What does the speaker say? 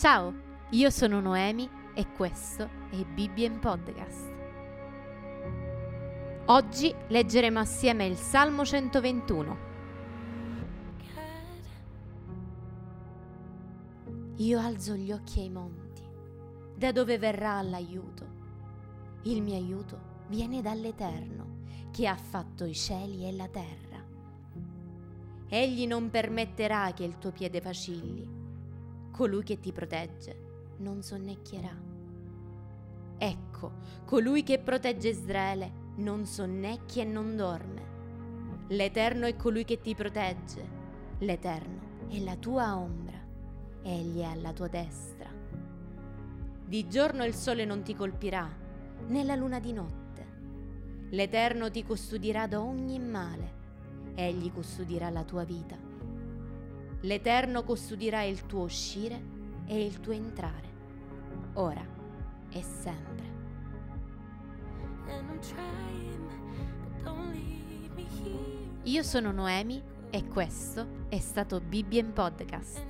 Ciao, io sono Noemi e questo è Bibbia Podcast. Oggi leggeremo assieme il Salmo 121. Io alzo gli occhi ai monti, da dove verrà l'aiuto? Il mio aiuto viene dall'Eterno, che ha fatto i cieli e la terra. Egli non permetterà che il tuo piede vacilli colui che ti protegge non sonnecchierà. Ecco, colui che protegge Israele non sonnecchia e non dorme. L'Eterno è colui che ti protegge. L'Eterno è la tua ombra. Egli è alla tua destra. Di giorno il sole non ti colpirà, né la luna di notte. L'Eterno ti custodirà da ogni male. Egli custodirà la tua vita. L'Eterno custodirà il tuo uscire e il tuo entrare, ora e sempre. Io sono Noemi e questo è stato Bibbia in Podcast.